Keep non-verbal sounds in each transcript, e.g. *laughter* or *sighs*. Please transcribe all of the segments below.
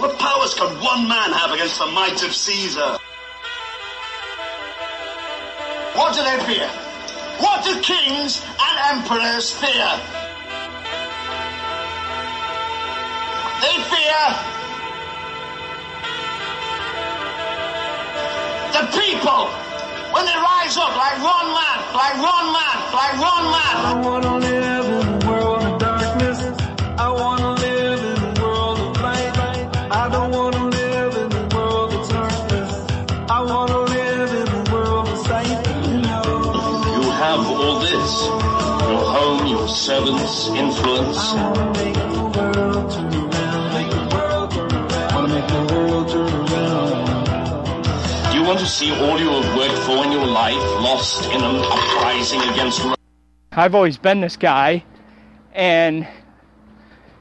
What powers can one man have against the might of Caesar? What do they fear? What do kings and emperors fear? They fear the people when they rise up like one man, like one man, like one man. Around. Do you want to see all you have worked for in your life lost in an uprising against I've always been this guy, and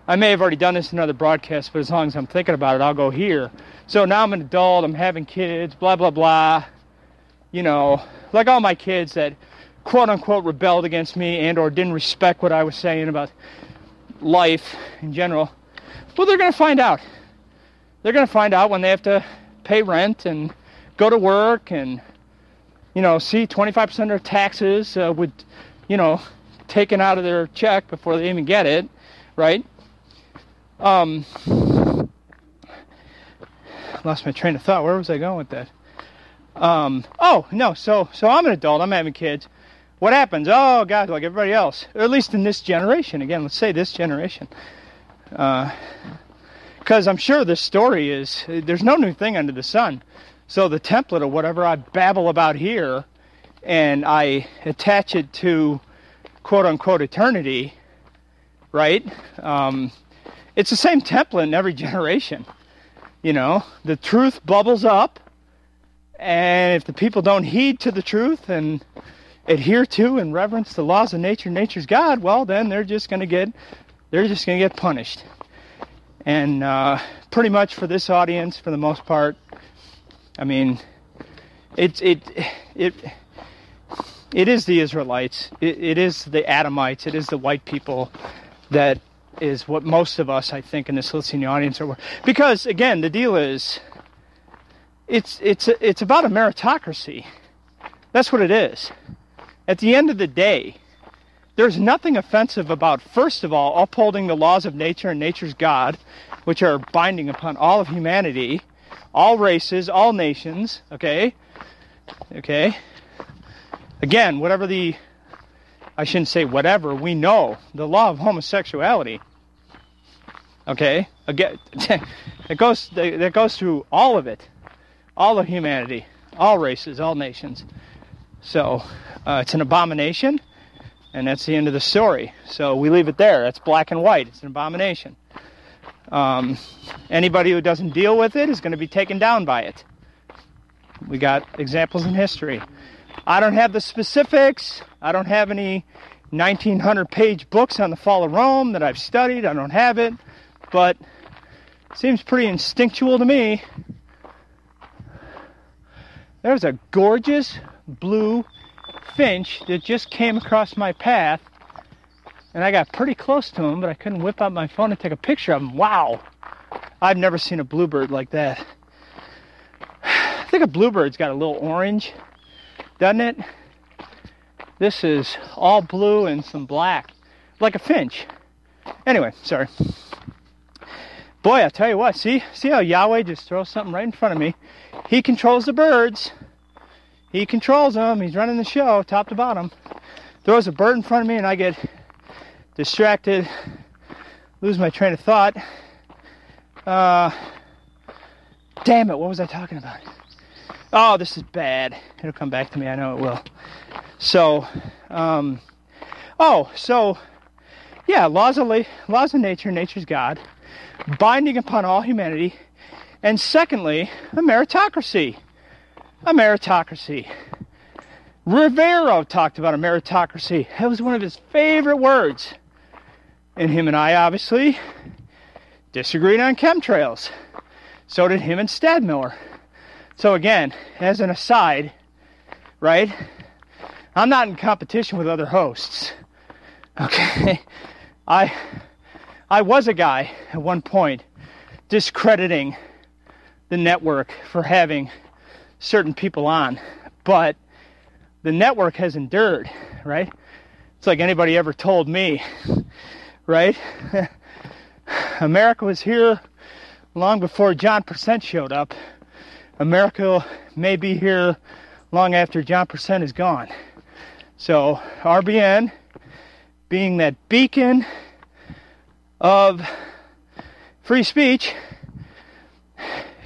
I may have already done this in other broadcasts, but as long as I'm thinking about it, I'll go here. So now I'm an adult, I'm having kids, blah, blah, blah. You know, like all my kids that quote unquote rebelled against me and or didn't respect what I was saying about life in general. Well, they're going to find out. They're going to find out when they have to pay rent and go to work and, you know, see 25% of their taxes uh, would, you know, taken out of their check before they even get it, right? Um, lost my train of thought. Where was I going with that? Um, oh no, so so I'm an adult. I'm having kids. What happens? Oh God, like everybody else, or at least in this generation. Again, let's say this generation, because I'm sure this story is. There's no new thing under the sun. So the template of whatever I babble about here, and I attach it to quote unquote eternity, right? Um, it's the same template in every *laughs* generation. You know, the truth bubbles up, and if the people don't heed to the truth and adhere to and reverence the laws of nature, nature's God, well, then they're just going to get they're just going to get punished. And uh, pretty much for this audience, for the most part, I mean, it it it it is the Israelites. It, it is the Adamites. It is the white people that is what most of us, I think, in this listening audience are. Because again, the deal is, it's it's it's about a meritocracy. That's what it is. At the end of the day, there's nothing offensive about, first of all, upholding the laws of nature and nature's God, which are binding upon all of humanity, all races, all nations. Okay, okay. Again, whatever the I shouldn't say whatever, we know the law of homosexuality. Okay? Again, *laughs* it goes goes through all of it. All of humanity, all races, all nations. So, uh, it's an abomination, and that's the end of the story. So, we leave it there. That's black and white. It's an abomination. Um, anybody who doesn't deal with it is going to be taken down by it. We got examples in history. I don't have the specifics. I don't have any 1900 page books on the fall of Rome that I've studied. I don't have it, but it seems pretty instinctual to me. There's a gorgeous blue finch that just came across my path, and I got pretty close to him, but I couldn't whip out my phone and take a picture of him. Wow! I've never seen a bluebird like that. *sighs* I think a bluebird's got a little orange doesn't it? This is all blue and some black, like a finch. Anyway, sorry. Boy, I tell you what, see, see how Yahweh just throws something right in front of me. He controls the birds. He controls them. He's running the show, top to bottom. Throws a bird in front of me, and I get distracted, lose my train of thought. Uh, damn it! What was I talking about? oh, this is bad. It'll come back to me. I know it will. So, um, oh, so, yeah, laws of la- laws of nature, nature's God, binding upon all humanity, and secondly, a meritocracy. A meritocracy. Rivero talked about a meritocracy. That was one of his favorite words. And him and I obviously disagreed on chemtrails. So did him and Stadmiller. So again, as an aside, right? I'm not in competition with other hosts. Okay? *laughs* I I was a guy at one point discrediting the network for having certain people on, but the network has endured, right? It's like anybody ever told me, right? *laughs* America was here long before John Percent showed up. America may be here long after John Percent is gone. So, RBN being that beacon of free speech,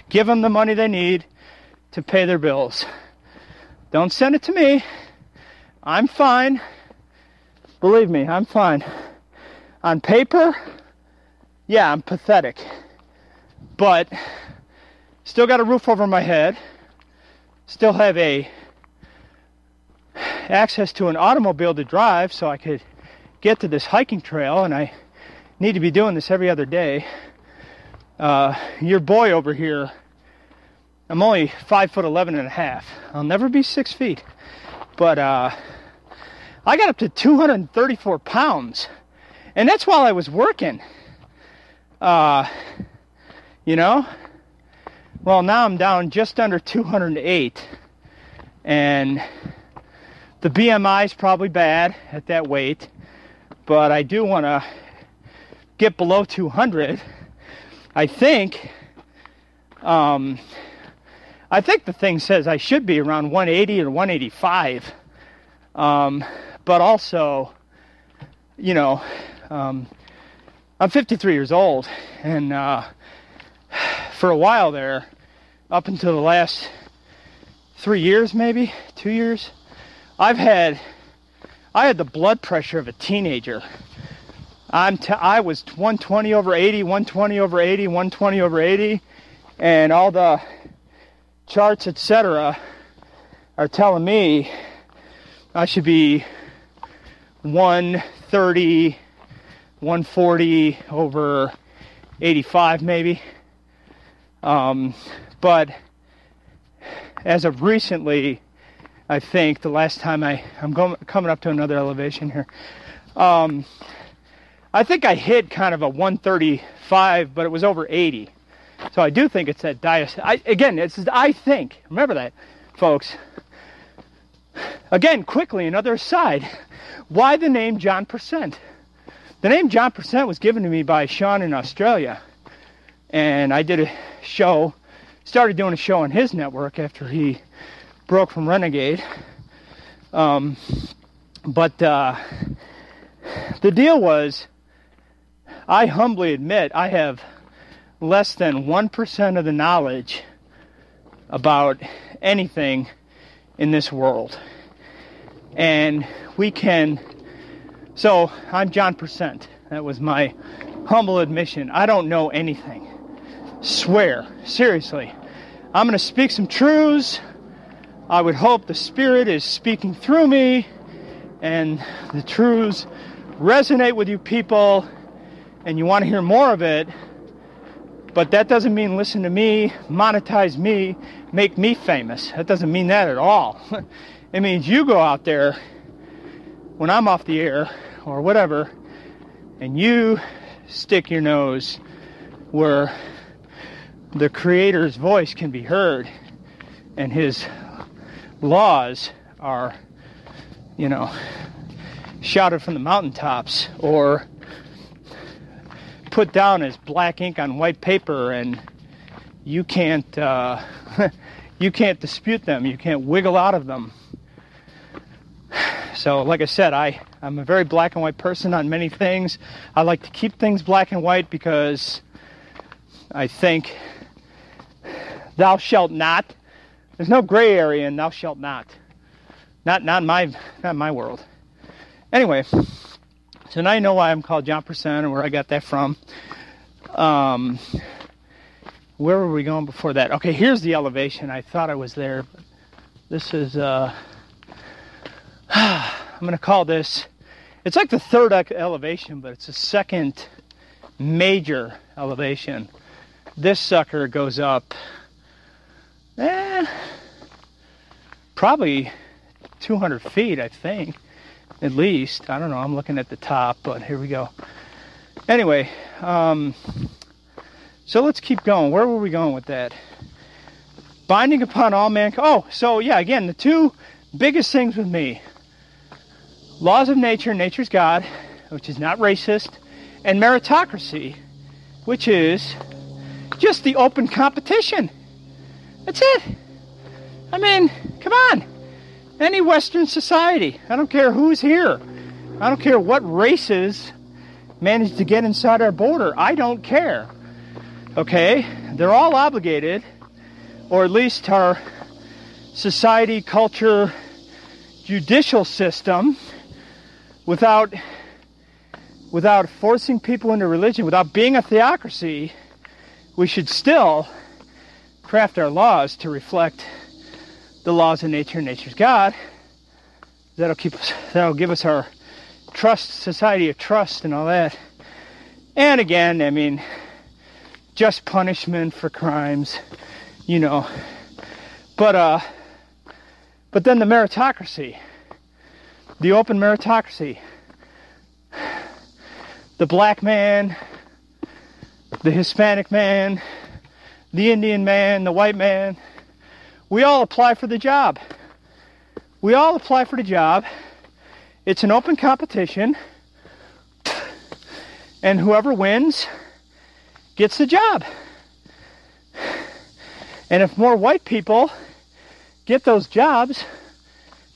give them the money they need to pay their bills. Don't send it to me. I'm fine. Believe me, I'm fine. On paper, yeah, I'm pathetic. But still got a roof over my head. Still have a access to an automobile to drive so I could get to this hiking trail and I need to be doing this every other day. Uh, your boy over here, I'm only five foot eleven and a half. I'll never be six feet, but uh, I got up to 234 pounds, and that's while I was working. Uh, you know, well now I'm down just under 208, and the BMI is probably bad at that weight, but I do want to get below 200. I think, um, I think the thing says I should be around 180 or 185. Um, but also, you know, um, I'm 53 years old, and uh, for a while there, up until the last three years, maybe two years, I've had I had the blood pressure of a teenager. I'm t- I was 120 over 80, 120 over 80, 120 over 80, and all the charts, etc., are telling me I should be 130, 140 over 85, maybe. Um, but as of recently, I think the last time I I'm going coming up to another elevation here. Um, I think I hit kind of a 135, but it was over 80. So I do think it's that dias. I, again, it's I think. Remember that, folks. Again, quickly another aside. Why the name John Percent? The name John Percent was given to me by Sean in Australia, and I did a show. Started doing a show on his network after he broke from Renegade. Um, but uh, the deal was, I humbly admit, I have less than 1% of the knowledge about anything in this world. And we can, so I'm John Percent. That was my humble admission. I don't know anything. Swear, seriously. I'm going to speak some truths. I would hope the Spirit is speaking through me and the truths resonate with you people and you want to hear more of it. But that doesn't mean listen to me, monetize me, make me famous. That doesn't mean that at all. *laughs* it means you go out there when I'm off the air or whatever and you stick your nose where the Creator's voice can be heard and His laws are, you know, shouted from the mountaintops or put down as black ink on white paper and you can't uh, *laughs* you can't dispute them you can't wiggle out of them so like i said i i'm a very black and white person on many things i like to keep things black and white because i think thou shalt not there's no gray area in thou shalt not. Not not my not my world. Anyway, so now you know why I'm called John Percent and where I got that from. Um, where were we going before that? Okay, here's the elevation. I thought I was there. but This is uh, *sighs* I'm gonna call this. It's like the third elevation, but it's the second major elevation. This sucker goes up Eh, probably 200 feet, I think, at least. I don't know. I'm looking at the top, but here we go. Anyway, um, So let's keep going. Where were we going with that? Binding upon all mankind. Oh, so yeah, again, the two biggest things with me laws of nature, nature's God, which is not racist, and meritocracy, which is just the open competition. That's it. I mean, come on. Any Western society, I don't care who's here, I don't care what races manage to get inside our border, I don't care. Okay? They're all obligated, or at least our society, culture, judicial system, without without forcing people into religion, without being a theocracy, we should still craft our laws to reflect the laws of nature and nature's God. That'll keep us that'll give us our trust society of trust and all that. And again, I mean just punishment for crimes, you know. But uh but then the meritocracy. The open meritocracy. The black man, the Hispanic man, the Indian man, the white man, we all apply for the job. We all apply for the job. It's an open competition. And whoever wins gets the job. And if more white people get those jobs,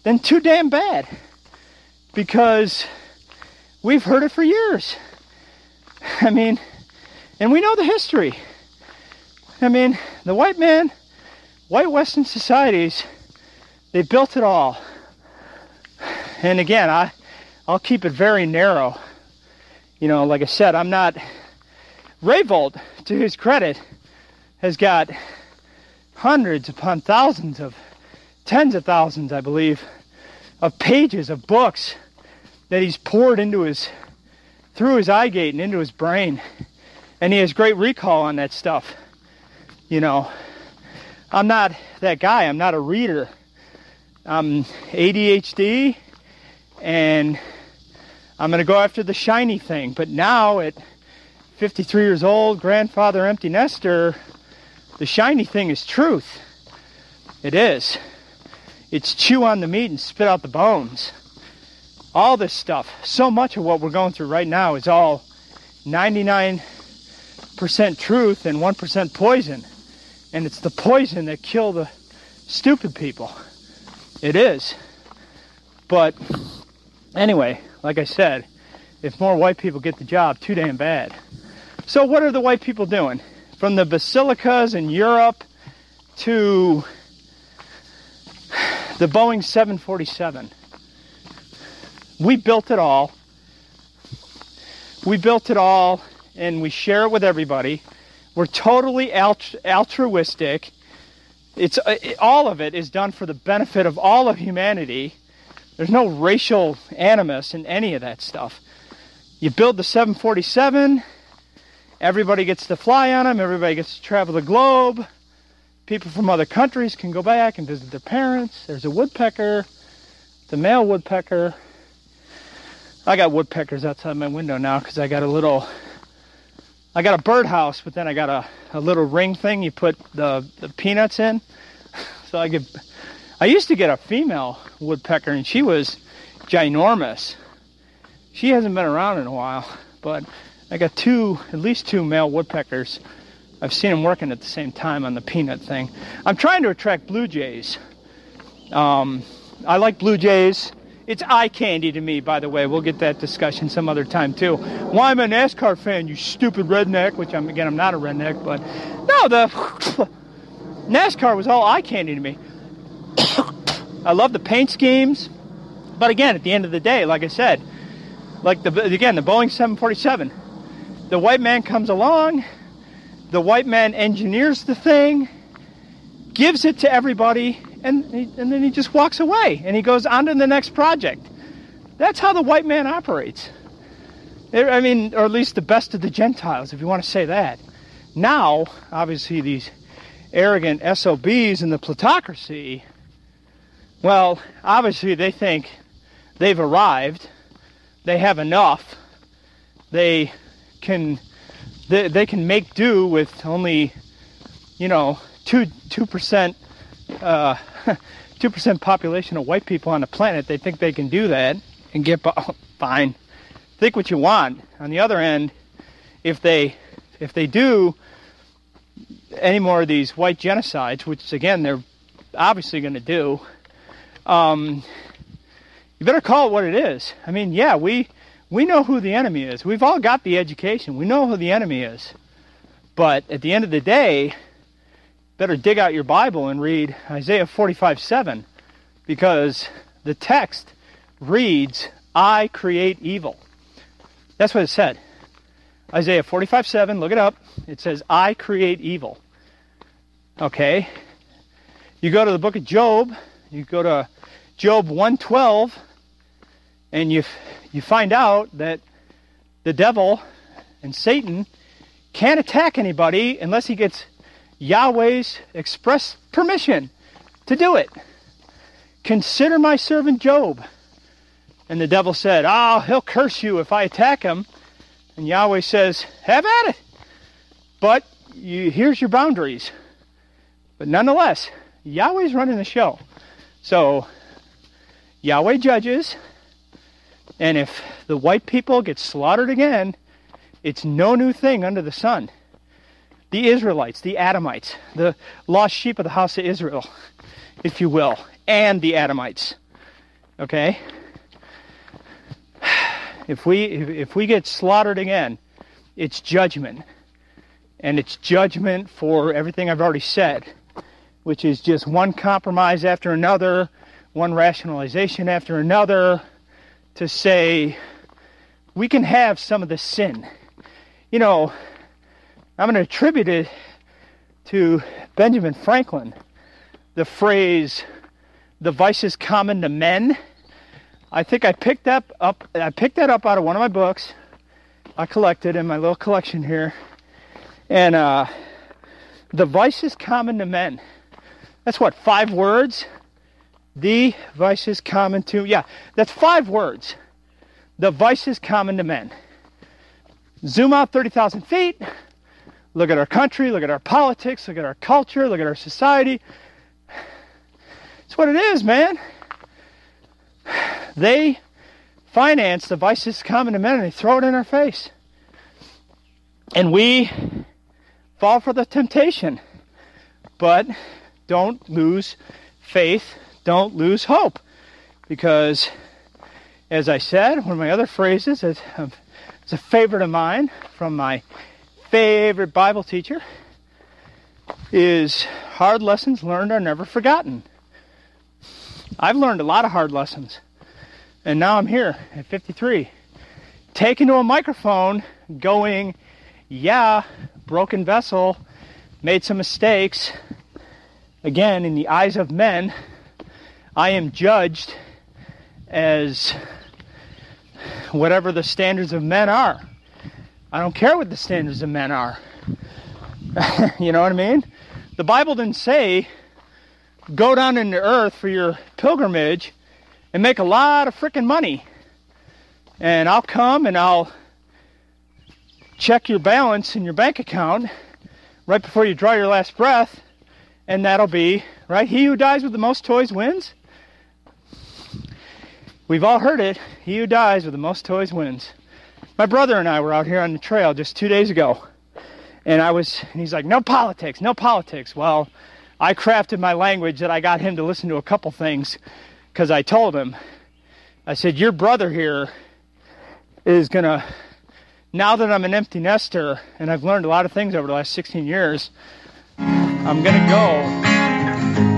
then too damn bad. Because we've heard it for years. I mean, and we know the history. I mean, the white man, white Western societies, they built it all. And again, I, I'll keep it very narrow. You know, like I said, I'm not. Rayvold, to his credit, has got hundreds upon thousands of, tens of thousands, I believe, of pages of books that he's poured into his, through his eye gate and into his brain. And he has great recall on that stuff. You know, I'm not that guy. I'm not a reader. I'm ADHD and I'm going to go after the shiny thing. But now at 53 years old, grandfather, empty nester, the shiny thing is truth. It is. It's chew on the meat and spit out the bones. All this stuff, so much of what we're going through right now is all 99% truth and 1% poison. And it's the poison that kill the stupid people. It is. But anyway, like I said, if more white people get the job, too damn bad. So what are the white people doing? From the basilicas in Europe to the Boeing 747. We built it all. We built it all and we share it with everybody. We're totally altru- altruistic. It's uh, it, all of it is done for the benefit of all of humanity. There's no racial animus in any of that stuff. You build the 747, everybody gets to fly on them, everybody gets to travel the globe. People from other countries can go back and visit their parents. There's a woodpecker, the male woodpecker. I got woodpeckers outside my window now because I got a little I got a birdhouse, but then I got a, a little ring thing you put the, the peanuts in. *laughs* So I could. I used to get a female woodpecker, and she was ginormous. She hasn't been around in a while, but I got two, at least two male woodpeckers. I've seen them working at the same time on the peanut thing. I'm trying to attract blue jays. Um, I like blue jays. It's eye candy to me, by the way. We'll get that discussion some other time too. Why I'm a NASCAR fan, you stupid redneck. Which I'm again, I'm not a redneck, but no, the *coughs* NASCAR was all eye candy to me. *coughs* I love the paint schemes, but again, at the end of the day, like I said, like the again the Boeing 747, the white man comes along, the white man engineers the thing, gives it to everybody, and, he, and then he just walks away and he goes on to the next project. That's how the white man operates. I mean, or at least the best of the Gentiles, if you want to say that. Now, obviously, these arrogant SOBs in the plutocracy, well, obviously they think they've arrived, they have enough, they can they, they can make do with only, you know, two two percent uh, *laughs* two percent population of white people on the planet. They think they can do that and get by. *laughs* Fine, think what you want. On the other end, if they if they do any more of these white genocides, which again they're obviously going to do, um, you better call it what it is. I mean, yeah, we we know who the enemy is. We've all got the education. We know who the enemy is. But at the end of the day, better dig out your Bible and read Isaiah 45 7 because the text reads, I create evil. That's what it said. Isaiah 45 7, look it up. It says, I create evil. Okay. You go to the book of Job, you go to Job 112, and you, you find out that the devil and Satan can't attack anybody unless he gets Yahweh's express permission to do it. Consider my servant Job. And the devil said, Oh, he'll curse you if I attack him. And Yahweh says, Have at it. But you, here's your boundaries. But nonetheless, Yahweh's running the show. So Yahweh judges, and if the white people get slaughtered again, it's no new thing under the sun. The Israelites, the Adamites, the lost sheep of the house of Israel, if you will, and the Adamites. Okay? If we if we get slaughtered again, it's judgment. And it's judgment for everything I've already said, which is just one compromise after another, one rationalization after another to say we can have some of the sin. You know, I'm going to attribute it to Benjamin Franklin, the phrase, the vices common to men. I think I picked that up I picked that up out of one of my books. I collected in my little collection here. And uh, the vices common to men. That's what, five words? The vices common to, yeah, that's five words. The vices common to men. Zoom out 30,000 feet. Look at our country, look at our politics, look at our culture, look at our society. It's what it is, man. They finance the vices common to men and they throw it in our face. And we fall for the temptation. But don't lose faith don't lose hope. Because, as I said, one of my other phrases is um, it's a favorite of mine from my favorite Bible teacher is hard lessons learned are never forgotten. I've learned a lot of hard lessons. And now I'm here at 53, taking to a microphone, going, yeah, broken vessel, made some mistakes. Again, in the eyes of men, I am judged as whatever the standards of men are. I don't care what the standards of men are. *laughs* you know what I mean? The Bible didn't say go down into earth for your pilgrimage and make a lot of freaking money. And I'll come and I'll check your balance in your bank account right before you draw your last breath, and that'll be, right? He who dies with the most toys wins. We've all heard it. He who dies with the most toys wins. My brother and I were out here on the trail just two days ago. And I was, and he's like, no politics, no politics. Well, I crafted my language that I got him to listen to a couple things because I told him, I said, your brother here is to, now that I'm an empty nester and I've learned a lot of things over the last 16 years, I'm to go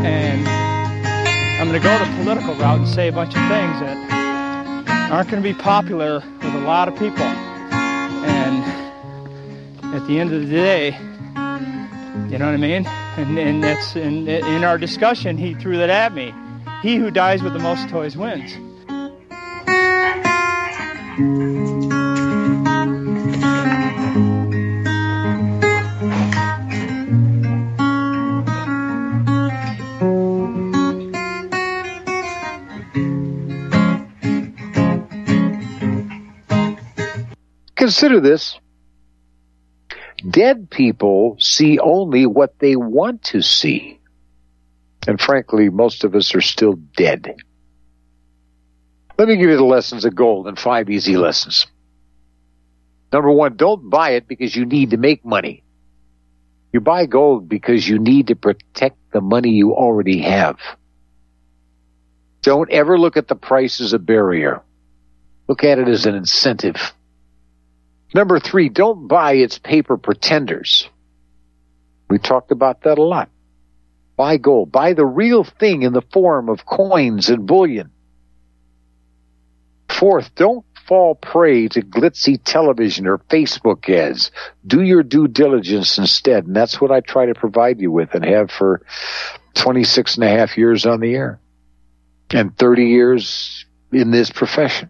and I'm to go the political route and say a bunch of things that aren't going to be popular with a lot of people. And at the end of the day, you know what I mean? And, and that's in, in our discussion, he threw that at me. He who dies with the most toys wins. Consider this. Dead people see only what they want to see. And frankly, most of us are still dead. Let me give you the lessons of gold in five easy lessons. Number one, don't buy it because you need to make money. You buy gold because you need to protect the money you already have. Don't ever look at the price as a barrier. Look at it as an incentive. Number three, don't buy its paper pretenders. We talked about that a lot. Buy gold. Buy the real thing in the form of coins and bullion. Fourth, don't fall prey to glitzy television or Facebook ads. Do your due diligence instead. And that's what I try to provide you with and have for 26 and a half years on the air and 30 years in this profession.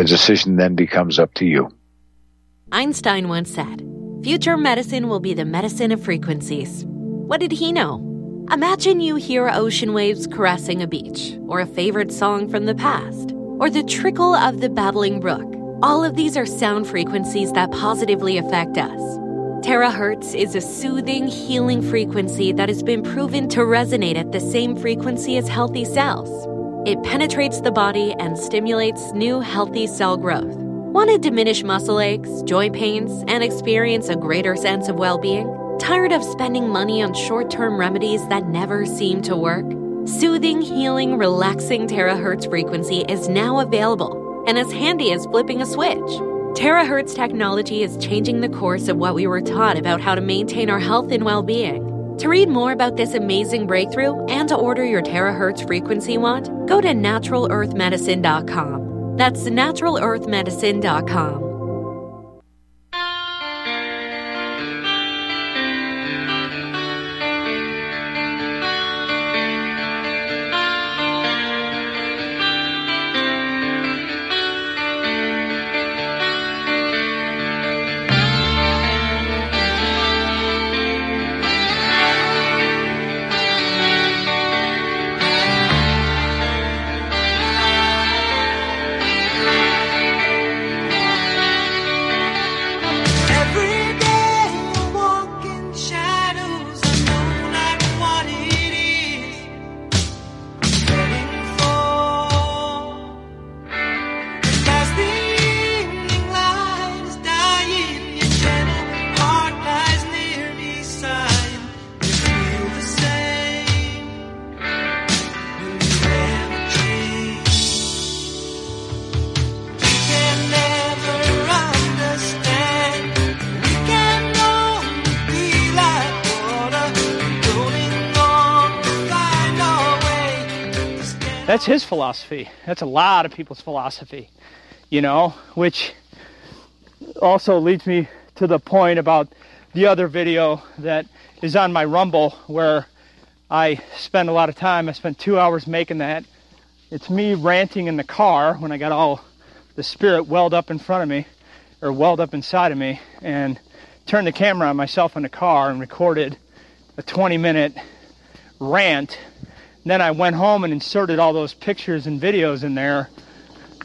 The decision then becomes up to you. Einstein once said, Future medicine will be the medicine of frequencies. What did he know? Imagine you hear ocean waves caressing a beach, or a favorite song from the past, or the trickle of the babbling brook. All of these are sound frequencies that positively affect us. Terahertz is a soothing, healing frequency that has been proven to resonate at the same frequency as healthy cells. It penetrates the body and stimulates new healthy cell growth. Want to diminish muscle aches, joint pains, and experience a greater sense of well being? Tired of spending money on short term remedies that never seem to work? Soothing, healing, relaxing terahertz frequency is now available and as handy as flipping a switch. Terahertz technology is changing the course of what we were taught about how to maintain our health and well being. To read more about this amazing breakthrough and to order your terahertz frequency wand, go to naturalearthmedicine.com. That's naturalearthmedicine.com. philosophy. That's a lot of people's philosophy, you know, which also leads me to the point about the other video that is on my Rumble where I spend a lot of time. I spent two hours making that. It's me ranting in the car when I got all the spirit welled up in front of me or welled up inside of me and turned the camera on myself in the car and recorded a 20 minute rant then I went home and inserted all those pictures and videos in there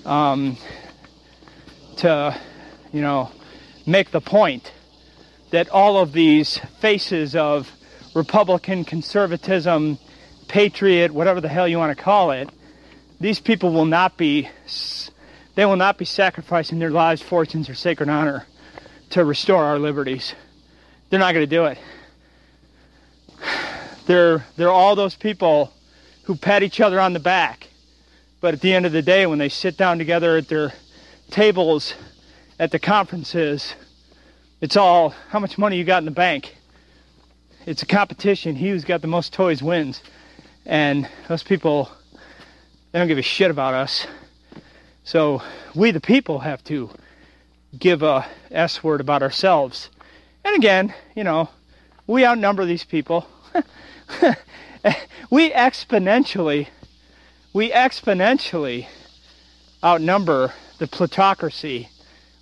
um, to, you know, make the point that all of these faces of Republican conservatism, patriot, whatever the hell you want to call it, these people will not be, they will not be sacrificing their lives, fortunes, or sacred honor to restore our liberties. They're not going to do it. *sighs* They're they're all those people who pat each other on the back. But at the end of the day, when they sit down together at their tables at the conferences, it's all how much money you got in the bank. It's a competition. He who's got the most toys wins. And those people, they don't give a shit about us. So we, the people, have to give a S word about ourselves. And again, you know, we outnumber these people. *laughs* *laughs* we exponentially, we exponentially outnumber the plutocracy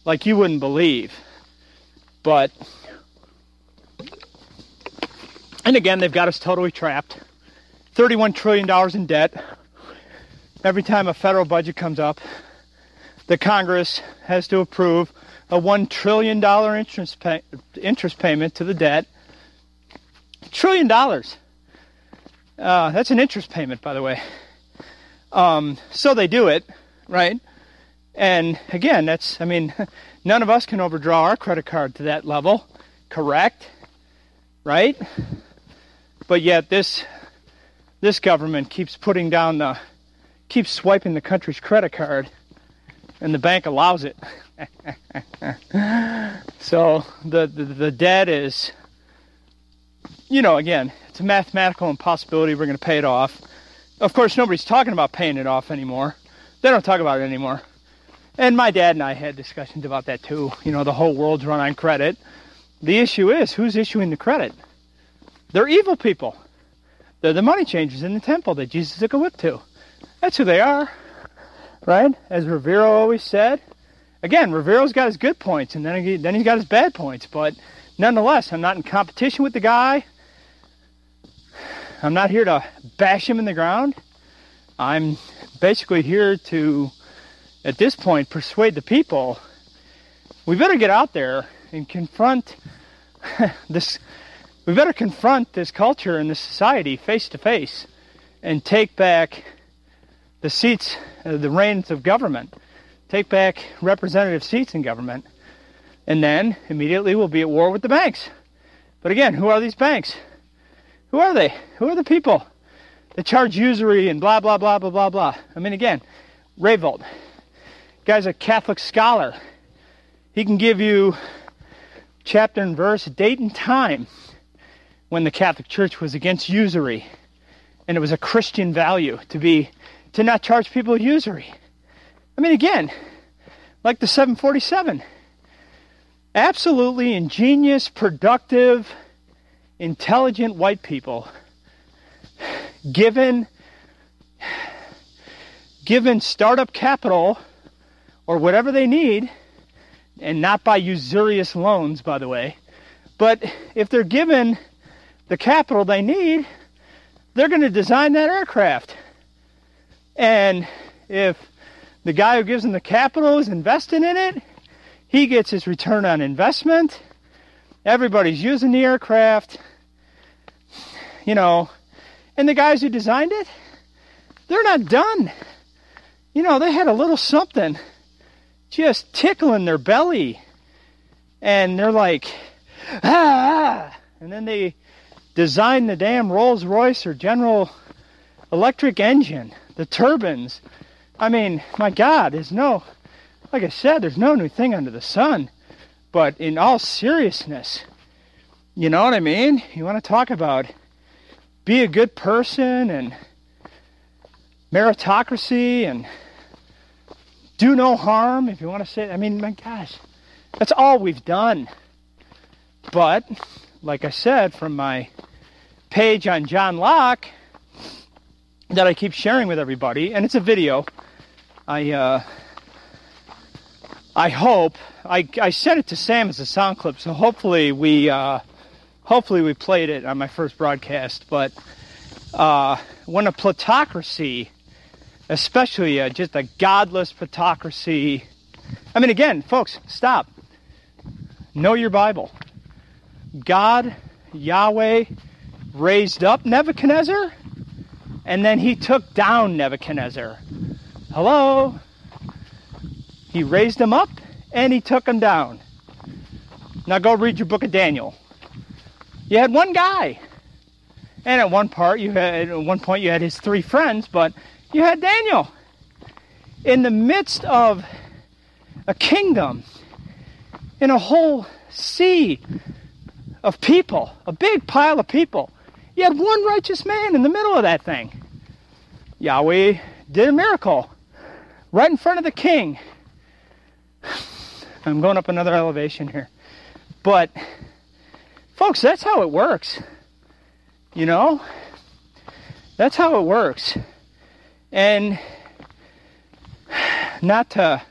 like you wouldn't believe. But, and again, they've got us totally trapped. $31 trillion in debt. Every time a federal budget comes up, the Congress has to approve a $1 trillion interest, pay, interest payment to the debt. Trillion dollars. Uh, that's an interest payment, by the way. Um, so they do it, right? And again, that's, I mean, *laughs* none of us can overdraw our credit card to that level, correct? Right? But yet this this government keeps putting down the keeps swiping the country's credit card and the bank allows it. *laughs* so the, the the debt is you know, again, it's a mathematical impossibility. We're going to pay it off. Of course, nobody's talking about paying it off anymore. They don't talk about it anymore. And my dad and I had discussions about that too. You know, the whole world's run on credit. The issue is who's issuing the credit? They're evil people. They're the money changers in the temple that Jesus took a whip to. That's who they are. Right? As Rivero always said. Again, Rivero's got his good points and then, he, then he's got his bad points. But nonetheless, I'm not in competition with the guy. I'm not here to bash him in the ground. I'm basically here to, at this point, persuade the people we better get out there and confront *laughs* this. We better confront this culture and this society face to face and take back the seats, the reins of government, take back representative seats in government, and then immediately we'll be at war with the banks. But again, who are these banks? Who are they? Who are the people that charge usury and blah, blah, blah, blah, blah, blah? I mean, again, Rayvold, guy's a Catholic scholar. He can give you chapter and verse, date and time when the Catholic Church was against usury. And it was a Christian value to be, to not charge people usury. I mean, again, like the 747. Absolutely ingenious, productive, intelligent white people. Given given startup capital or whatever they need and not by usurious loans by the way but if they're given the capital they need they're going to design that aircraft. And if the guy who gives them the capital is investing in it he gets his return on investment everybody's using the aircraft you know, and the guys who designed it, they're not done. You know, they had a little something just tickling their belly. And they're like, ah, and then they design the damn Rolls Royce or General Electric engine, the turbines. I mean, my God, there's no, like I said, there's no new thing under the sun. But in all seriousness, you know what I mean? You want to talk about be a good person and meritocracy and do no harm, if you want to say, I mean, my gosh, that's all we've done. But, like I said, from my page on John Locke that I keep sharing with everybody, and it's a video, I, uh, I hope, I, I sent it to Sam as a sound clip, so hopefully we, uh, hopefully we played it on my first broadcast, but uh, when a plutocracy, especially a, just a godless plutocracy, I mean, again, folks, stop. Know your Bible. God, Yahweh, raised up Nebuchadnezzar, and then he took down Nebuchadnezzar. Hello? He raised him up, and he took him down. Now go read your book of Daniel. You had one guy. And at one part you had at one point you had his three friends, but you had Daniel. In the midst of a kingdom, in a whole sea of people, a big pile of people. You had one righteous man in the middle of that thing. Yahweh did a miracle right in front of the king. I'm going up another elevation here. But, folks, that's how it works. You know? That's how it works. And not to,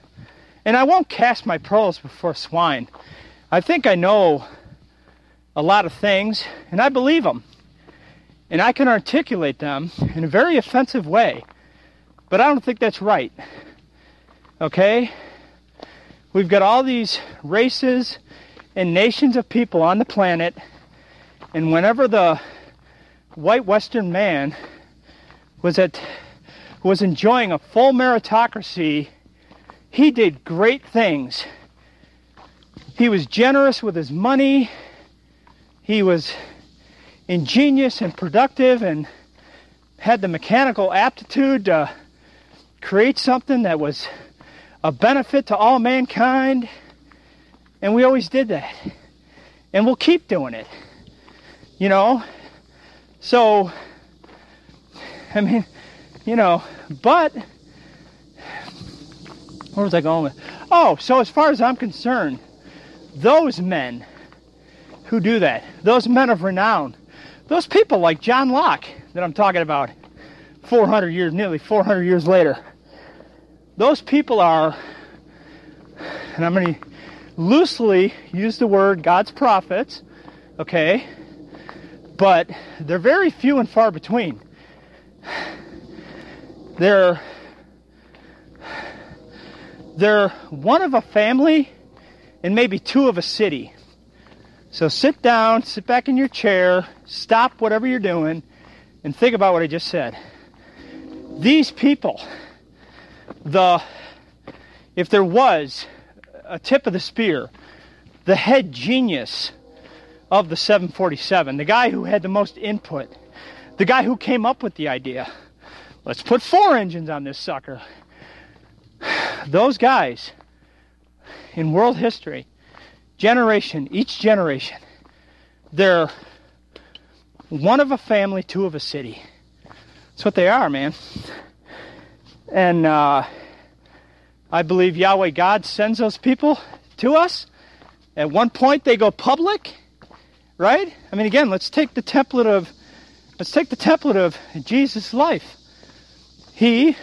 and I won't cast my pearls before swine. I think I know a lot of things, and I believe them. And I can articulate them in a very offensive way. But I don't think that's right. Okay? We've got all these races and nations of people on the planet, and whenever the white Western man was at was enjoying a full meritocracy, he did great things. He was generous with his money. He was ingenious and productive and had the mechanical aptitude to create something that was a benefit to all mankind. And we always did that. And we'll keep doing it. You know? So, I mean, you know, but where was I going with? Oh, so as far as I'm concerned, those men who do that, those men of renown, those people like John Locke that I'm talking about 400 years, nearly 400 years later, those people are, and I'm going to loosely use the word God's prophets, okay, but they're very few and far between. They're they're one of a family and maybe two of a city. So sit down, sit back in your chair, stop whatever you're doing, and think about what I just said. These people, the if there was a tip of the spear, the head genius of the 747, the guy who had the most input, the guy who came up with the idea. Let's put four engines on this sucker. *sighs* Those guys in world history, generation, each generation, they're one of a family, two of a city. That's what they are, man. And uh, I believe Yahweh God sends those people to us. At one point, they go public, right? I mean, again, let's take the template of let's take the template of Jesus' life. He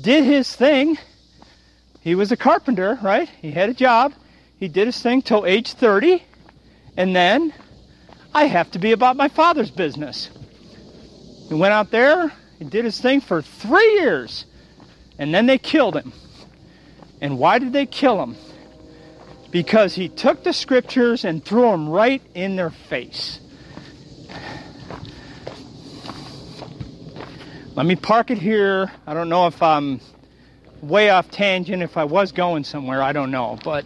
did his thing. He was a carpenter, right? He had a job. He did his thing till age 30, and then I have to be about my father's business. He went out there and did his thing for three years, and then they killed him. And why did they kill him? Because he took the scriptures and threw them right in their face. Let me park it here. I don't know if I'm way off tangent. If I was going somewhere, I don't know. But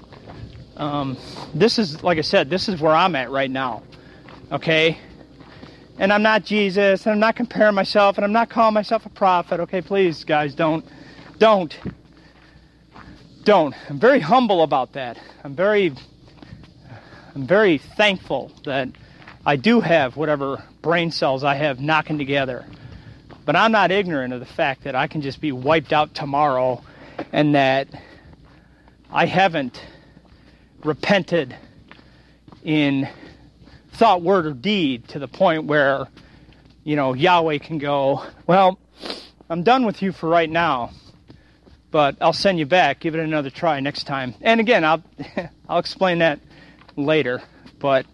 um, this is, like I said, this is where I'm at right now. Okay? And I'm not Jesus, and I'm not comparing myself, and I'm not calling myself a prophet. Okay, please, guys, don't. Don't. Don't. I'm very humble about that. I'm very. I'm very thankful that I do have whatever brain cells I have knocking together. But I'm not ignorant of the fact that I can just be wiped out tomorrow and that I haven't repented in thought, word, or deed to the point where, you know, Yahweh can go, well, I'm done with you for right now, but I'll send you back. Give it another try next time. And again, I'll *laughs* I'll explain that later. But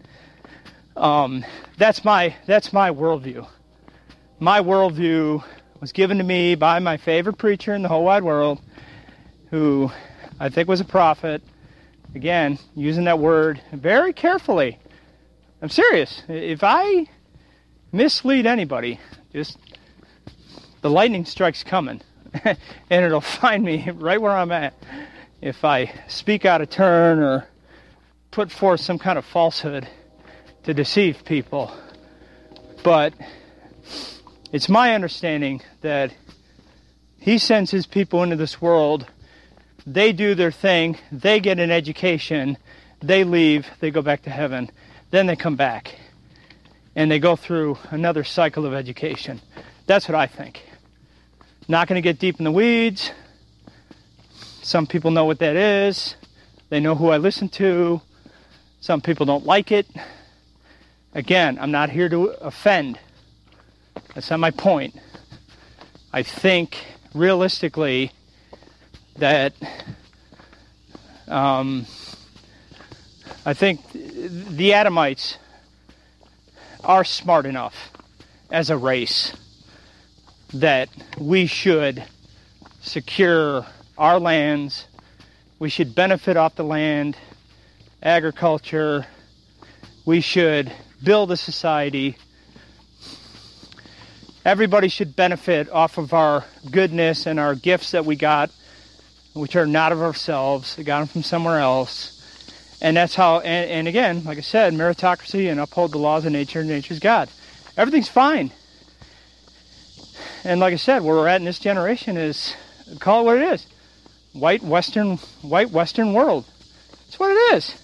um, that's my that's my worldview. My worldview was given to me by my favorite preacher in the whole wide world, who I think was a prophet. Again, using that word very carefully. I'm serious. If I mislead anybody, just the lightning strike's coming, *laughs* and it'll find me right where I'm at. If I speak out of turn or put forth some kind of falsehood, to deceive people. But it's my understanding that he sends his people into this world. They do their thing, they get an education, they leave, they go back to heaven, then they come back. And they go through another cycle of education. That's what I think. Not going to get deep in the weeds. Some people know what that is. They know who I listen to. Some people don't like it. Again, I'm not here to offend. That's not my point. I think realistically that um, I think the Adamites are smart enough as a race that we should secure our lands. We should benefit off the land, agriculture. We should build a society. Everybody should benefit off of our goodness and our gifts that we got, which are not of ourselves. We got them from somewhere else. And that's how, and, and again, like I said, meritocracy and uphold the laws of nature, nature's God. Everything's fine. And like I said, where we're at in this generation is, call it what it is. White western white western world. It's what it is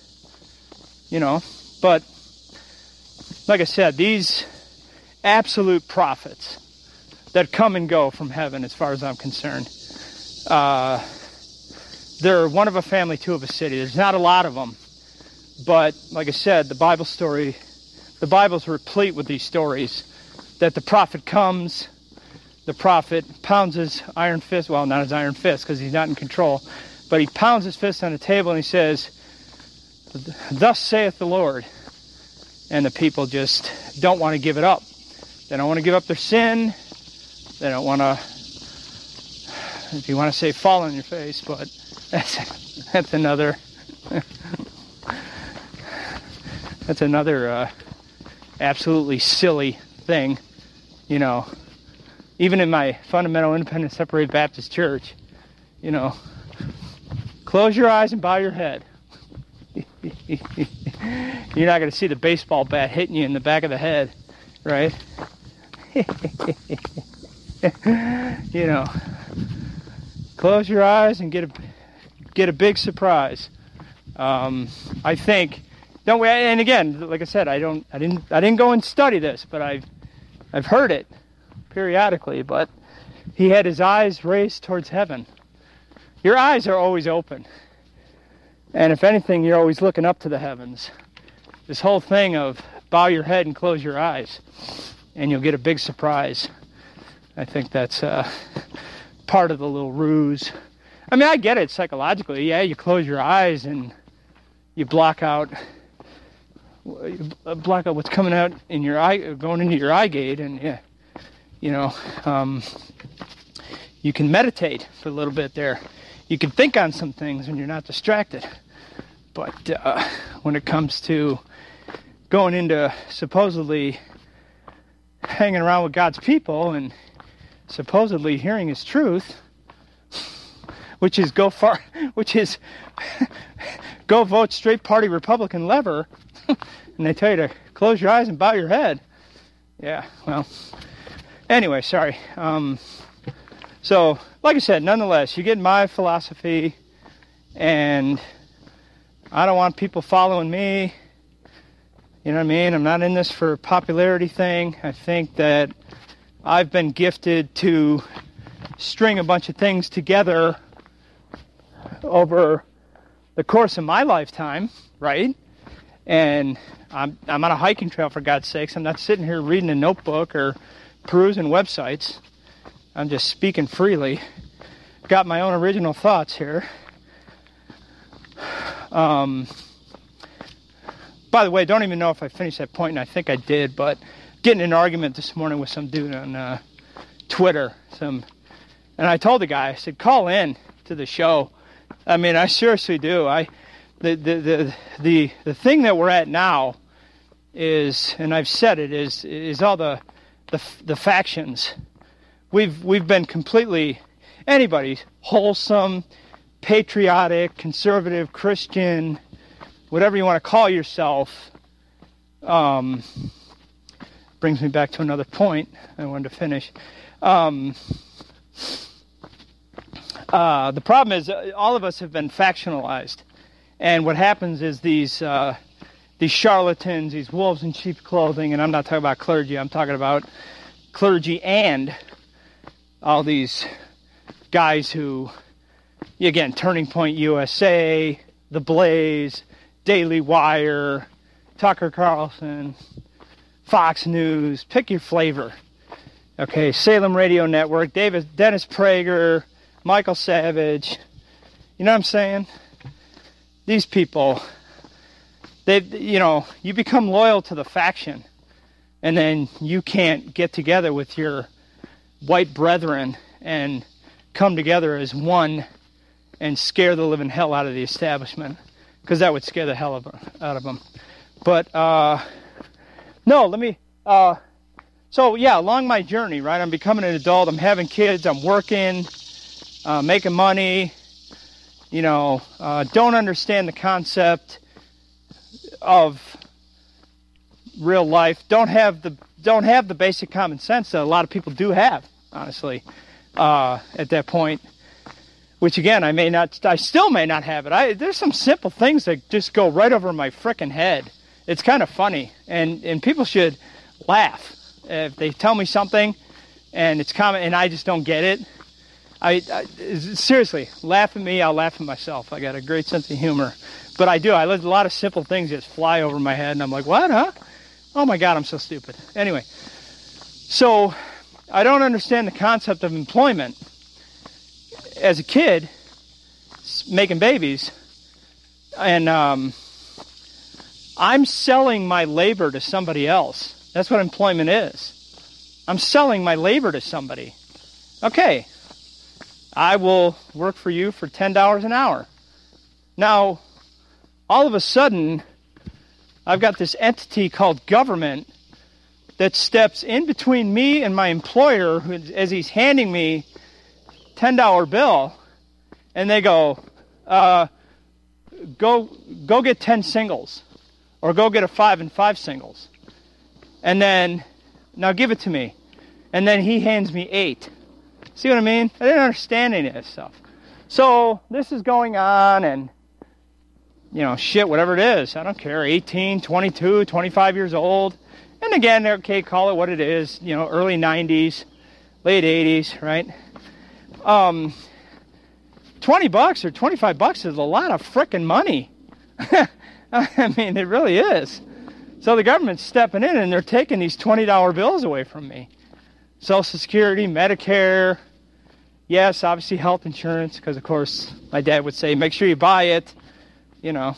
you know. But like i said these absolute prophets that come and go from heaven as far as i'm concerned uh, they're one of a family two of a city. There's not a lot of them but like i said the bible story the bible's replete with these stories that the prophet comes the prophet pounds his iron fist, well, not his iron fist because he's not in control, but he pounds his fist on the table and he says, Thus saith the Lord. And the people just don't want to give it up. They don't want to give up their sin. They don't want to, if you want to say fall on your face, but *laughs* that's, that's another, *laughs* that's another uh, absolutely silly thing, you know even in my fundamental independent separated Baptist church, you know, close your eyes and bow your head. *laughs* You're not going to see the baseball bat hitting you in the back of the head, right? *laughs* you know, close your eyes and get a get a big surprise. Um, I think. Don't we? And again, like I said, I don't, I didn't, I didn't go and study this, but I've, I've heard it periodically, but he had his eyes raised towards heaven. Your eyes are always open. And if anything, you're always looking up to the heavens. This whole thing of bow your head and close your eyes, and you'll get a big surprise. I think that's uh, part of the little ruse. I mean, I get it psychologically. Yeah, you close your eyes and you block out block out what's coming out in your eye, going into your eye gate, and yeah, you know, um, you can meditate for a little bit there. You can think on some things when you're not distracted. But uh, when it comes to going into supposedly hanging around with God's people and supposedly hearing His truth, which is go far, *laughs* which is *laughs* go vote straight party Republican lever, *laughs* and they tell you to close your eyes and bow your head. Yeah, well, Anyway, sorry. Um, so, like I said, nonetheless, you get my philosophy, and I don't want people following me. You know what I mean? I'm not in this for popularity thing. I think that I've been gifted to string a bunch of things together over the course of my lifetime, right? And I'm, I'm on a hiking trail, for God's sakes. I'm not sitting here reading a notebook or perusing websites. I'm just speaking freely. Got my own original thoughts here. Um, by the way, don't even know if I finished that point, and I think I did, but getting an argument this morning with some dude on uh, Twitter. Some, and I told the guy, I said, call in to the show. I mean, I seriously do. I, the, the, the, the, the thing that we're at now is, and I've said it, is, is all the, the, the factions. We've, we've been completely, anybody, wholesome, patriotic, conservative, Christian, whatever you want to call yourself, um, brings me back to another point I wanted to finish. Um, uh, the problem is, uh, all of us have been factionalized, and what happens is these uh, these charlatans, these wolves in sheep's clothing, and I'm not talking about clergy. I'm talking about clergy and all these guys who, again, Turning Point USA, The Blaze, Daily Wire, Tucker Carlson, Fox News, pick your flavor. Okay, Salem Radio Network, David Dennis Prager, Michael Savage. You know what I'm saying? These people, they you know, you become loyal to the faction and then you can't get together with your white brethren and come together as one and scare the living hell out of the establishment because that would scare the hell out of them. But uh, no, let me. Uh, so yeah, along my journey, right? I'm becoming an adult. I'm having kids. I'm working, uh, making money. You know, uh, don't understand the concept of real life. Don't have the don't have the basic common sense that a lot of people do have. Honestly, uh, at that point, which again, I may not. I still may not have it. I there's some simple things that just go right over my freaking head. It's kind of funny, and and people should laugh if they tell me something, and it's common, and I just don't get it. I, I, seriously laugh at me. I'll laugh at myself. I got a great sense of humor, but I do. I let a lot of simple things just fly over my head, and I'm like, what, huh? Oh my God, I'm so stupid. Anyway, so I don't understand the concept of employment. As a kid, making babies, and um, I'm selling my labor to somebody else. That's what employment is. I'm selling my labor to somebody. Okay, I will work for you for $10 an hour. Now, all of a sudden, I've got this entity called government that steps in between me and my employer who, as he's handing me $10 bill and they go, uh, go, go get 10 singles or go get a five and five singles. And then, now give it to me. And then he hands me eight. See what I mean? I didn't understand any of this stuff. So this is going on and you know, shit, whatever it is. I don't care. 18, 22, 25 years old. And again, okay, call it what it is. You know, early 90s, late 80s, right? Um, 20 bucks or 25 bucks is a lot of frickin' money. *laughs* I mean, it really is. So the government's stepping in and they're taking these $20 bills away from me. Social Security, Medicare, yes, obviously health insurance, because of course my dad would say, make sure you buy it you know.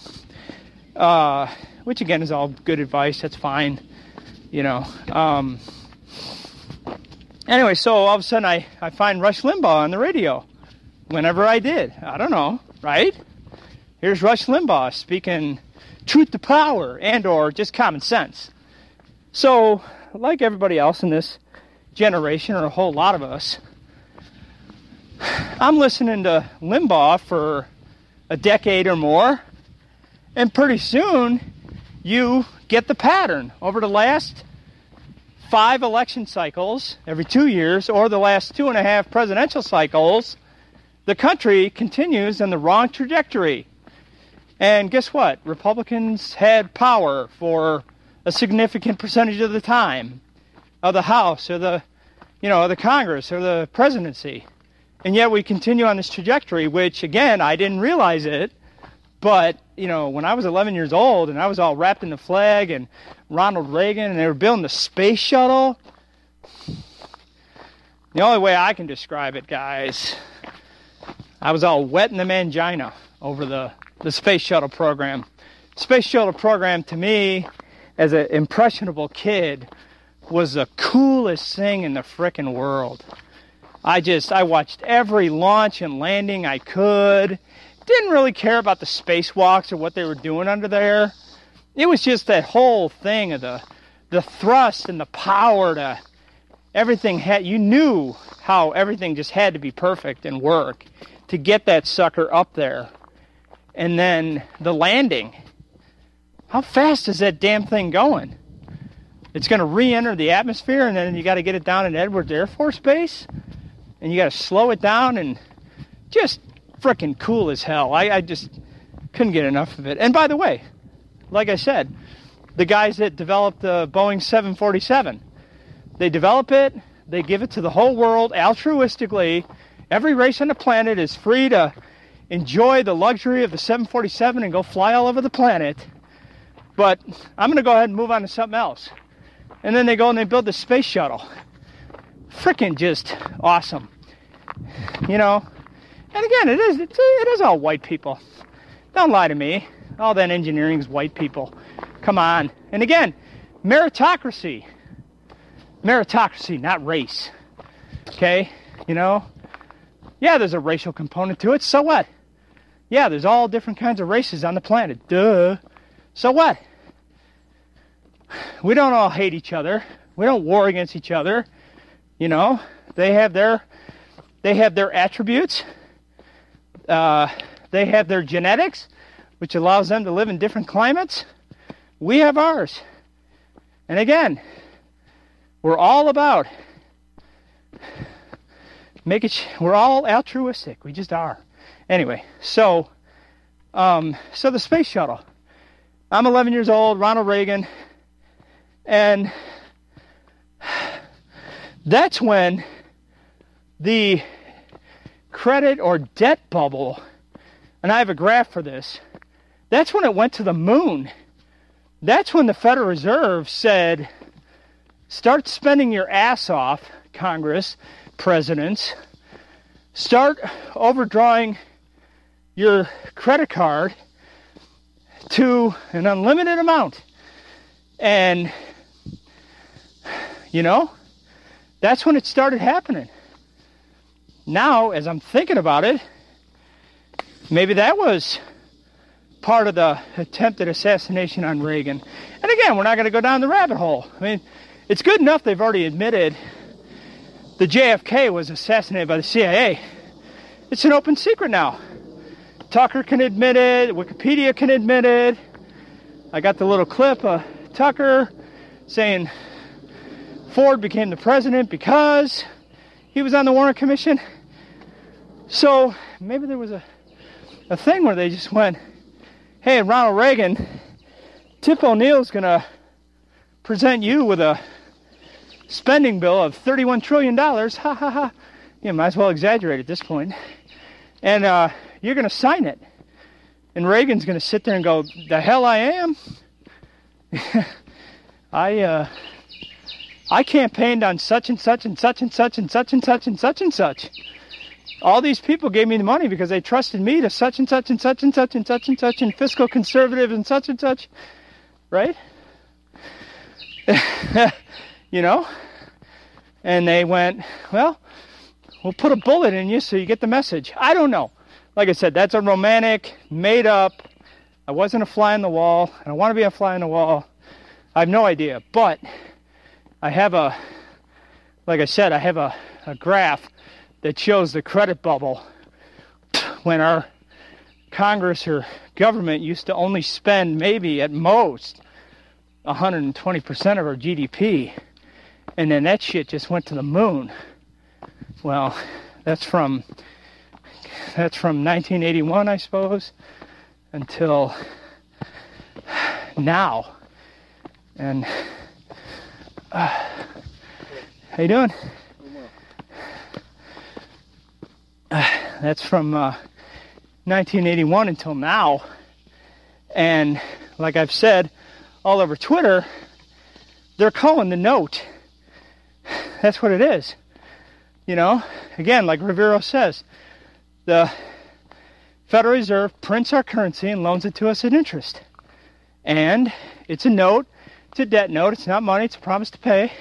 Uh, which again is all good advice. That's fine, you know. Um, anyway, so all of a sudden I, I find Rush Limbaugh on the radio. Whenever I did, I don't know, right? Here's Rush Limbaugh speaking truth to power and or just common sense. So, like everybody else in this generation, or a whole lot of us, I'm listening to Limbaugh for a decade or more, and pretty soon, you get the pattern. Over the last five election cycles, every two years, or the last two and a half presidential cycles, the country continues in the wrong trajectory. And guess what? Republicans had power for a significant percentage of the time of the House or the, you know, the Congress or the presidency. And yet we continue on this trajectory, which again, I didn't realize it but, you know, when I was 11 years old and I was all wrapped in the flag and Ronald Reagan and they were building the space shuttle, the only way I can describe it, guys, I was all wet in the mangina over the, the space shuttle program. Space shuttle program to me, as an impressionable kid, was the coolest thing in the frickin' world. I just, I watched every launch and landing I could didn't really care about the spacewalks or what they were doing under there. It was just that whole thing of the the thrust and the power to everything had you knew how everything just had to be perfect and work to get that sucker up there. And then the landing. How fast is that damn thing going? It's going to re-enter the atmosphere, and then you got to get it down at Edwards Air Force Base, and you got to slow it down, and just freaking cool as hell. I, I just couldn't get enough of it. And by the way, like I said, the guys that developed the Boeing 747, they develop it, they give it to the whole world altruistically. Every race on the planet is free to enjoy the luxury of the 747 and go fly all over the planet. But I'm going to go ahead and move on to something else. And then they go and they build the space shuttle. Freaking just awesome. You know? And again, it is it's, it is all white people. Don't lie to me. All that engineering is white people. Come on. And again, meritocracy. Meritocracy, not race. Okay? You know? Yeah, there's a racial component to it. So what? Yeah, there's all different kinds of races on the planet. Duh. So what? We don't all hate each other. We don't war against each other. You know, they have their they have their attributes. Uh, they have their genetics, which allows them to live in different climates. We have ours. And again, we're all about make it. We're all altruistic. We just are. Anyway, so um, so the space shuttle. I'm 11 years old. Ronald Reagan, and *sighs* that's when the credit or debt bubble, and I have a graph for this. That's when it went to the moon. That's when the Federal Reserve said, start spending your ass off, Congress, presidents. Start overdrawing your credit card to an unlimited amount. And, you know, that's when it started happening. Now, as I'm thinking about it, maybe that was part of the attempted assassination on Reagan. And again, we're not going to go down the rabbit hole. I mean, it's good enough they've already admitted the JFK was assassinated by the CIA. It's an open secret now. Tucker can admit it, Wikipedia can admit it. I got the little clip of Tucker saying Ford became the president because he was on the Warren Commission. So maybe there was a, a thing where they just went, hey, Ronald Reagan, Tip O'Neill's going to present you with a spending bill of $31 trillion. Ha ha ha. You might as well exaggerate at this point. And uh, you're going to sign it. And Reagan's going to sit there and go, the hell I am. *laughs* I, uh, I campaigned on such and such and such and such and such and such and such and such. All these people gave me the money because they trusted me to such and such and such and such and such and such and fiscal conservative and such and such. Right? *laughs* you know? And they went, well, we'll put a bullet in you so you get the message. I don't know. Like I said, that's a romantic, made up. I wasn't a fly on the wall. and I want to be a fly on the wall. I have no idea. But I have a, like I said, I have a, a graph that shows the credit bubble when our Congress or government used to only spend maybe at most 120% of our GDP. And then that shit just went to the moon. Well, that's from that's from 1981, I suppose, until now. And uh, how you doing? Uh, *sighs* that's from uh, 1981 until now. And like I've said all over Twitter, they're calling the note. *sighs* That's what it is. You know, again, like Rivero says, the Federal Reserve prints our currency and loans it to us at interest. And it's a note, it's a debt note, it's not money, it's a promise to pay.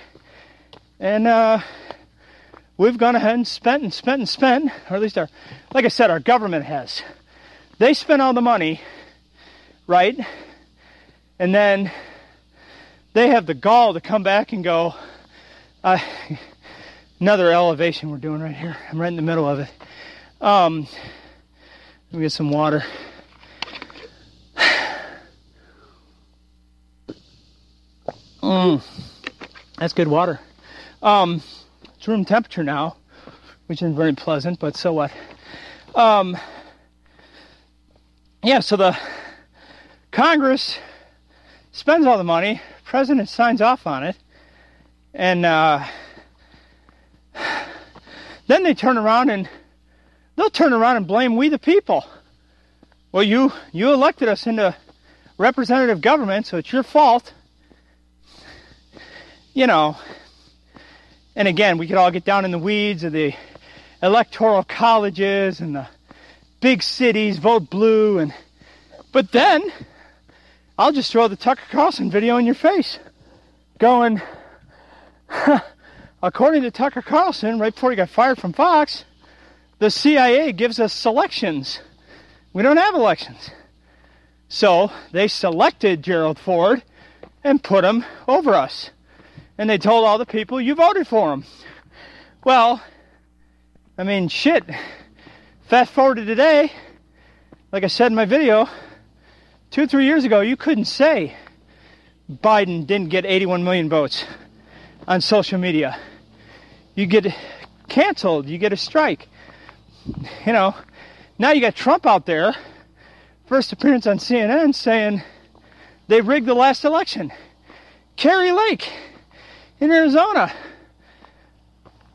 And uh, we've gone ahead and spent and spent and spent, or at least our, like I said, our government has. They spent all the money, right? And then they have the gall to come back and go, uh, another elevation we're doing right here. I'm right in the middle of it. Um, let me get some water. *sighs* That's good water. Um, it's room temperature now, which isn't very pleasant, but so what? Um, yeah, so the Congress spends all the money, president signs off on it, and uh, then they turn around and they'll turn around and blame we the people. Well, you you elected us into representative government, so it's your fault. You know, and again, we could all get down in the weeds of the electoral colleges and the big cities vote blue and but then I'll just throw the Tucker Carlson video in your face going *laughs* according to Tucker Carlson right before he got fired from Fox the CIA gives us selections. We don't have elections. So they selected Gerald Ford and put him over us and they told all the people you voted for him well I mean shit Fast forward to today, like I said in my video, two, three years ago, you couldn't say Biden didn't get 81 million votes on social media. You get canceled, you get a strike. You know, now you got Trump out there, first appearance on CNN, saying they rigged the last election. Kari Lake in Arizona.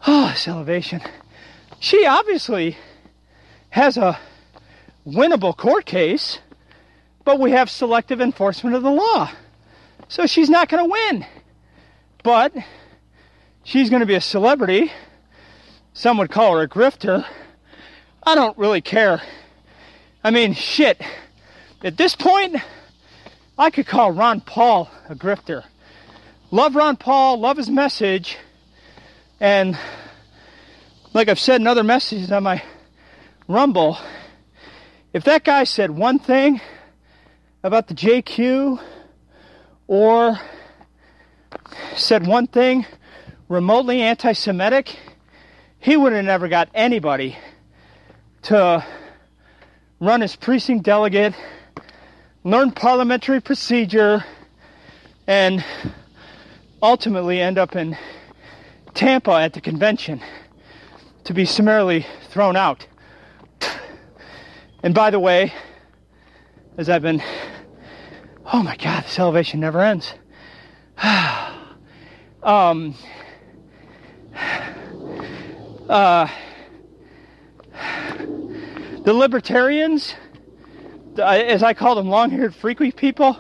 Oh, this elevation. She obviously has a winnable court case, but we have selective enforcement of the law. So she's not going to win. But she's going to be a celebrity. Some would call her a grifter. I don't really care. I mean, shit. At this point, I could call Ron Paul a grifter. Love Ron Paul, love his message. And like I've said in other messages on my Rumble, if that guy said one thing about the JQ or said one thing remotely anti Semitic, he would have never got anybody to run as precinct delegate, learn parliamentary procedure, and ultimately end up in Tampa at the convention to be summarily thrown out. And by the way, as I've been, oh my God, this elevation never ends. *sighs* um, uh, the libertarians, as I call them, long-haired freaky people,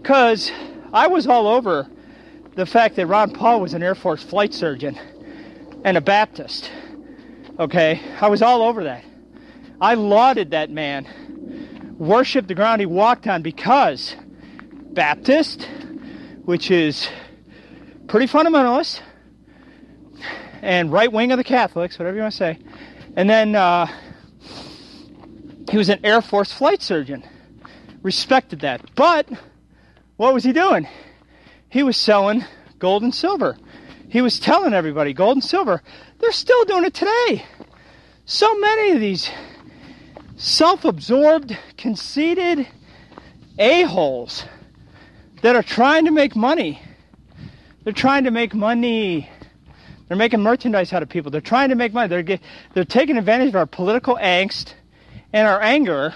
because I was all over the fact that Ron Paul was an Air Force flight surgeon and a Baptist. Okay, I was all over that. I lauded that man, worshiped the ground he walked on because Baptist, which is pretty fundamentalist, and right wing of the Catholics, whatever you want to say. And then uh, he was an Air Force flight surgeon. Respected that. But what was he doing? He was selling gold and silver. He was telling everybody gold and silver. They're still doing it today. So many of these self absorbed, conceited a-holes that are trying to make money. They're trying to make money. They're making merchandise out of people. They're trying to make money. They're, get, they're taking advantage of our political angst and our anger.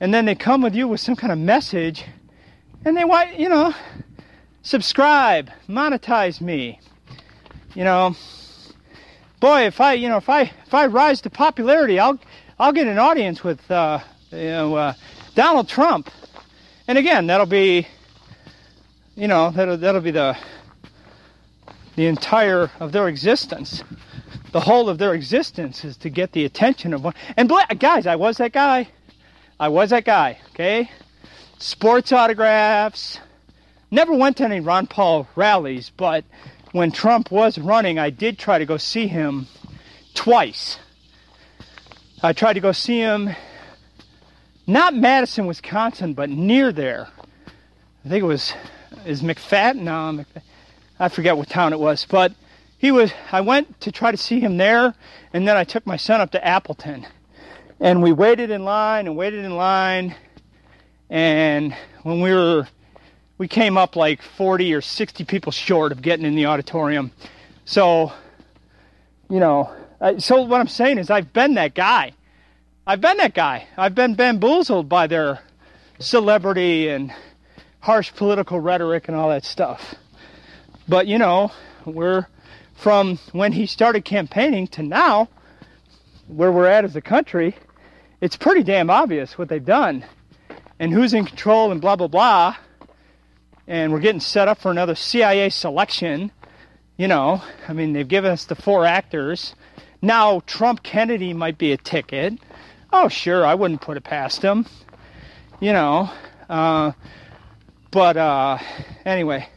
And then they come with you with some kind of message and they want, you know, subscribe, monetize me. You know, boy, if I, you know, if I if I rise to popularity, I'll I'll get an audience with uh, you know uh, Donald Trump, and again, that'll be, you know, that'll that'll be the the entire of their existence. The whole of their existence is to get the attention of one. And bla- guys, I was that guy. I was that guy. Okay, sports autographs. Never went to any Ron Paul rallies, but when Trump was running, I did try to go see him twice. I tried to go see him, not Madison, Wisconsin, but near there. I think it was, is McFadden? No, I forget what town it was, but he was, I went to try to see him there, and then I took my son up to Appleton. And we waited in line and waited in line, and when we were we came up like 40 or 60 people short of getting in the auditorium. So, you know, so what I'm saying is I've been that guy. I've been that guy. I've been bamboozled by their celebrity and harsh political rhetoric and all that stuff. But, you know, we're from when he started campaigning to now, where we're at as a country, it's pretty damn obvious what they've done and who's in control and blah, blah, blah. And we're getting set up for another CIA selection. You know, I mean, they've given us the four actors. Now, Trump Kennedy might be a ticket. Oh, sure, I wouldn't put it past him. You know, uh, but uh, anyway,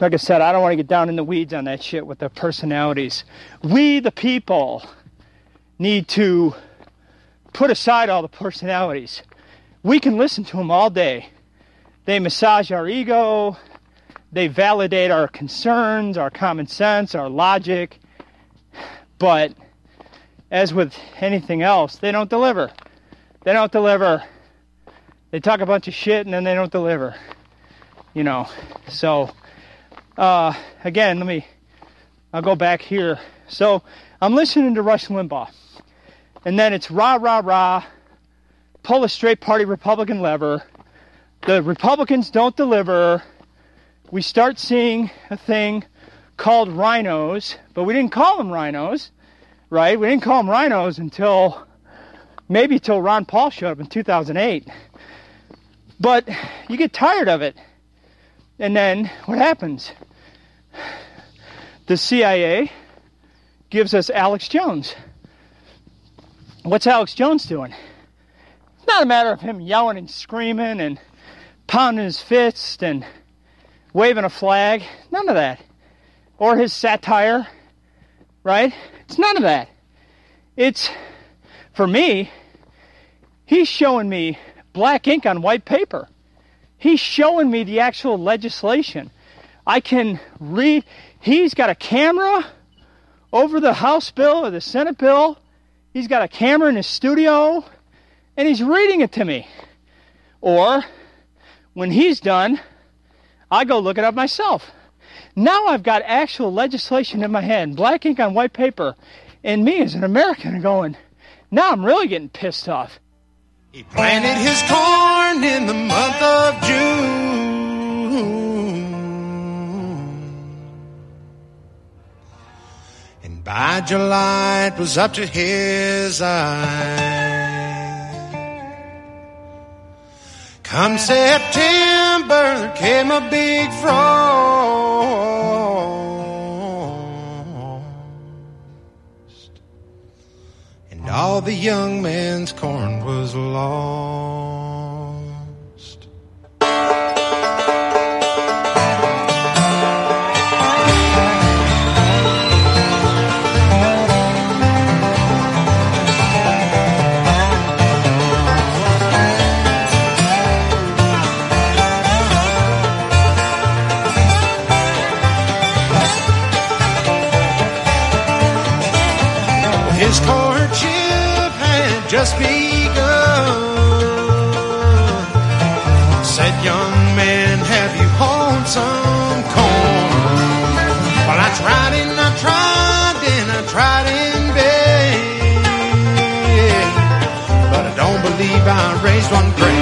like I said, I don't want to get down in the weeds on that shit with the personalities. We, the people, need to put aside all the personalities. We can listen to them all day. They massage our ego, they validate our concerns, our common sense, our logic. But as with anything else, they don't deliver. They don't deliver. They talk a bunch of shit and then they don't deliver. You know. So uh, again, let me I'll go back here. So I'm listening to Rush Limbaugh. And then it's rah rah rah, pull a straight party Republican lever. The Republicans don't deliver. We start seeing a thing called rhinos, but we didn't call them rhinos right? We didn't call them rhinos until maybe till Ron Paul showed up in 2008. But you get tired of it. And then what happens? The CIA gives us Alex Jones. What's Alex Jones doing? It's not a matter of him yelling and screaming and pounding his fist and waving a flag. None of that. Or his satire, right? It's none of that. It's, for me, he's showing me black ink on white paper. He's showing me the actual legislation. I can read, he's got a camera over the House bill or the Senate bill. He's got a camera in his studio and he's reading it to me. Or when he's done, I go look it up myself. Now I've got actual legislation in my hand, black ink on white paper, and me as an American going, now I'm really getting pissed off. He planted his corn in the month of June. And by July it was up to his eyes. Come September, there came a big frost. And all the young man's corn was lost. Raised one grain.